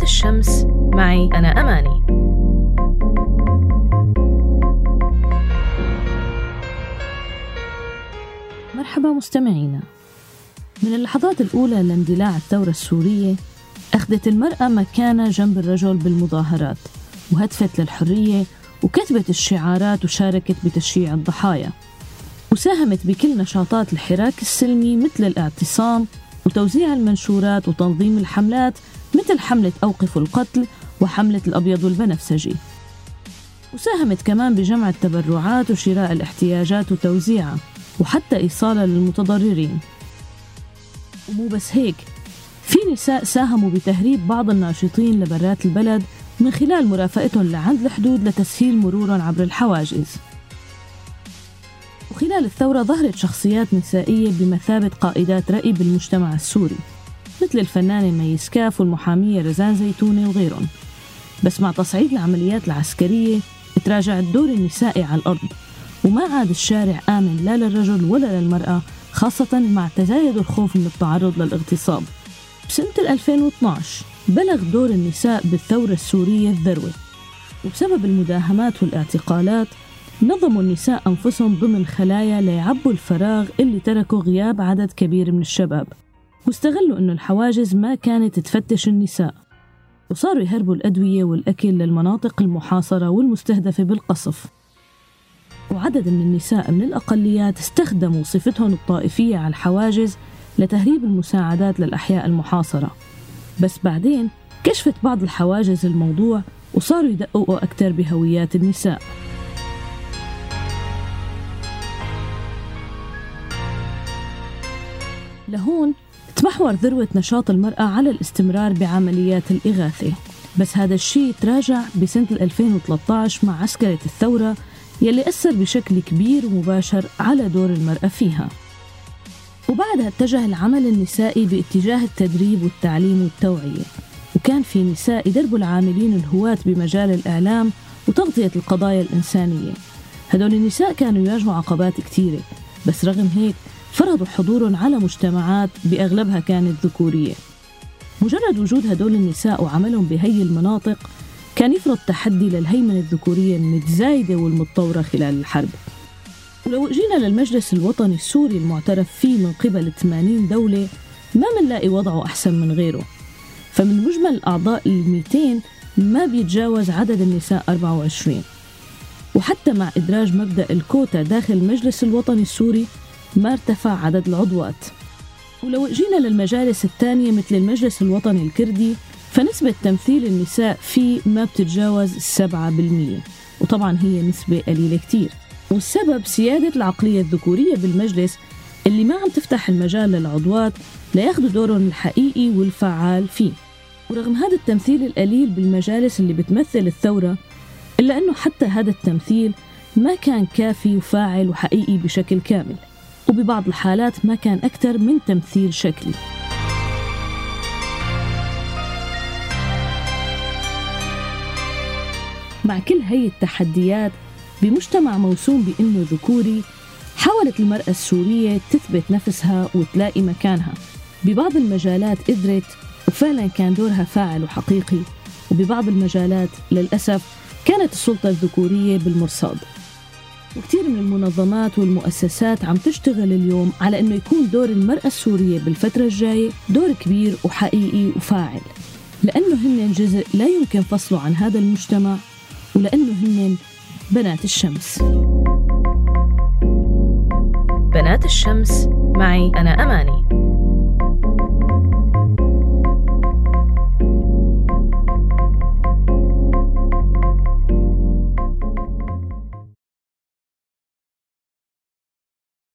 بنات الشمس معي. أنا أماني. مرحبا مستمعينا. من اللحظات الأولى لاندلاع الثورة السورية أخذت المرأة مكانة جنب الرجل بالمظاهرات وهتفت للحرية وكتبت الشعارات وشاركت بتشييع الضحايا وساهمت بكل نشاطات الحراك السلمي مثل الاعتصام وتوزيع المنشورات وتنظيم الحملات مثل حملة أوقفوا القتل وحملة الأبيض والبنفسجي. وساهمت كمان بجمع التبرعات وشراء الاحتياجات وتوزيعها وحتى إيصالها للمتضررين ومو بس هيك في نساء ساهموا بتهريب بعض الناشطين لبرات البلد من خلال مرافقتهم لعند الحدود لتسهيل مرورهم عبر الحواجز. وخلال الثورة ظهرت شخصيات نسائية بمثابة قائدات رأي بالمجتمع السوري مثل الفنانة ميس كاف والمحامية رزان زيتوني وغيرهم. بس مع تصعيد العمليات العسكرية تراجع الدور النسائي على الأرض. وما عاد الشارع آمن لا للرجل ولا للمرأة خاصة مع تزايد الخوف من التعرض للاغتصاب. بسنة 2012 بلغ دور النساء بالثورة السورية الذروة. وبسبب المداهمات والاعتقالات نظموا النساء أنفسهم ضمن خلايا ليعبوا الفراغ اللي تركه غياب عدد كبير من الشباب. واستغلوا أنه الحواجز ما كانت تفتش النساء. وصاروا يهربوا الأدوية والأكل للمناطق المحاصرة والمستهدفة بالقصف. وعدد من النساء من الأقليات استخدموا صفتهم الطائفية على الحواجز لتهريب المساعدات للأحياء المحاصرة. بس بعدين كشفت بعض الحواجز الموضوع وصاروا يدققوا أكثر بهويات النساء. لهون تمحور ذروة نشاط المرأة على الاستمرار بعمليات الإغاثة. بس هذا الشيء تراجع بسنة 2013 مع عسكرة الثورة يلي أثر بشكل كبير ومباشر على دور المرأة فيها. وبعدها اتجه العمل النسائي باتجاه التدريب والتعليم والتوعية. وكان في نساء يدربوا العاملين الهواة بمجال الإعلام وتغطية القضايا الإنسانية. هدول النساء كانوا يواجهوا عقبات كثيرة. بس رغم هيك فرضوا حضورهم على مجتمعات بأغلبها كانت ذكورية. مجرد وجود هدول النساء وعملهم بهي المناطق كان يفرض تحدي للهيمنة الذكورية المتزايدة والمتطورة خلال الحرب. ولو جينا للمجلس الوطني السوري المعترف فيه من قبل 80 دولة ما منلاقي وضعه أحسن من غيره. فمن مجمل الأعضاء ال 200 ما بيتجاوز عدد النساء 24 وحتى مع إدراج مبدأ الكوتا داخل المجلس الوطني السوري ما ارتفع عدد العضوات. ولو جينا للمجالس الثانية مثل المجلس الوطني الكردي فنسبة تمثيل النساء فيه ما بتتجاوز السبعة بالمية. وطبعا هي نسبة قليلة كتير. والسبب سيادة العقلية الذكورية بالمجلس اللي ما عم تفتح المجال للعضوات لياخذوا دورهم الحقيقي والفعال فيه. ورغم هذا التمثيل القليل بالمجالس اللي بتمثل الثورة إلا أنه حتى هذا التمثيل ما كان كافي وفاعل وحقيقي بشكل كامل. وببعض الحالات ما كان أكثر من تمثيل شكلي. مع كل هي التحديات بمجتمع موسوم بأنه ذكوري حاولت المرأة السورية تثبت نفسها وتلاقي مكانها. ببعض المجالات قدرت وفعلا كان دورها فاعل وحقيقي. وببعض المجالات للأسف كانت السلطة الذكورية بالمرصاد. وكثير من المنظمات والمؤسسات عم تشتغل اليوم على إنه يكون دور المرأة السورية بالفترة الجاية دور كبير وحقيقي وفاعل. لأنه هن جزء لا يمكن فصله عن هذا المجتمع ولأنه هن بنات الشمس. بنات الشمس معي أنا أماني.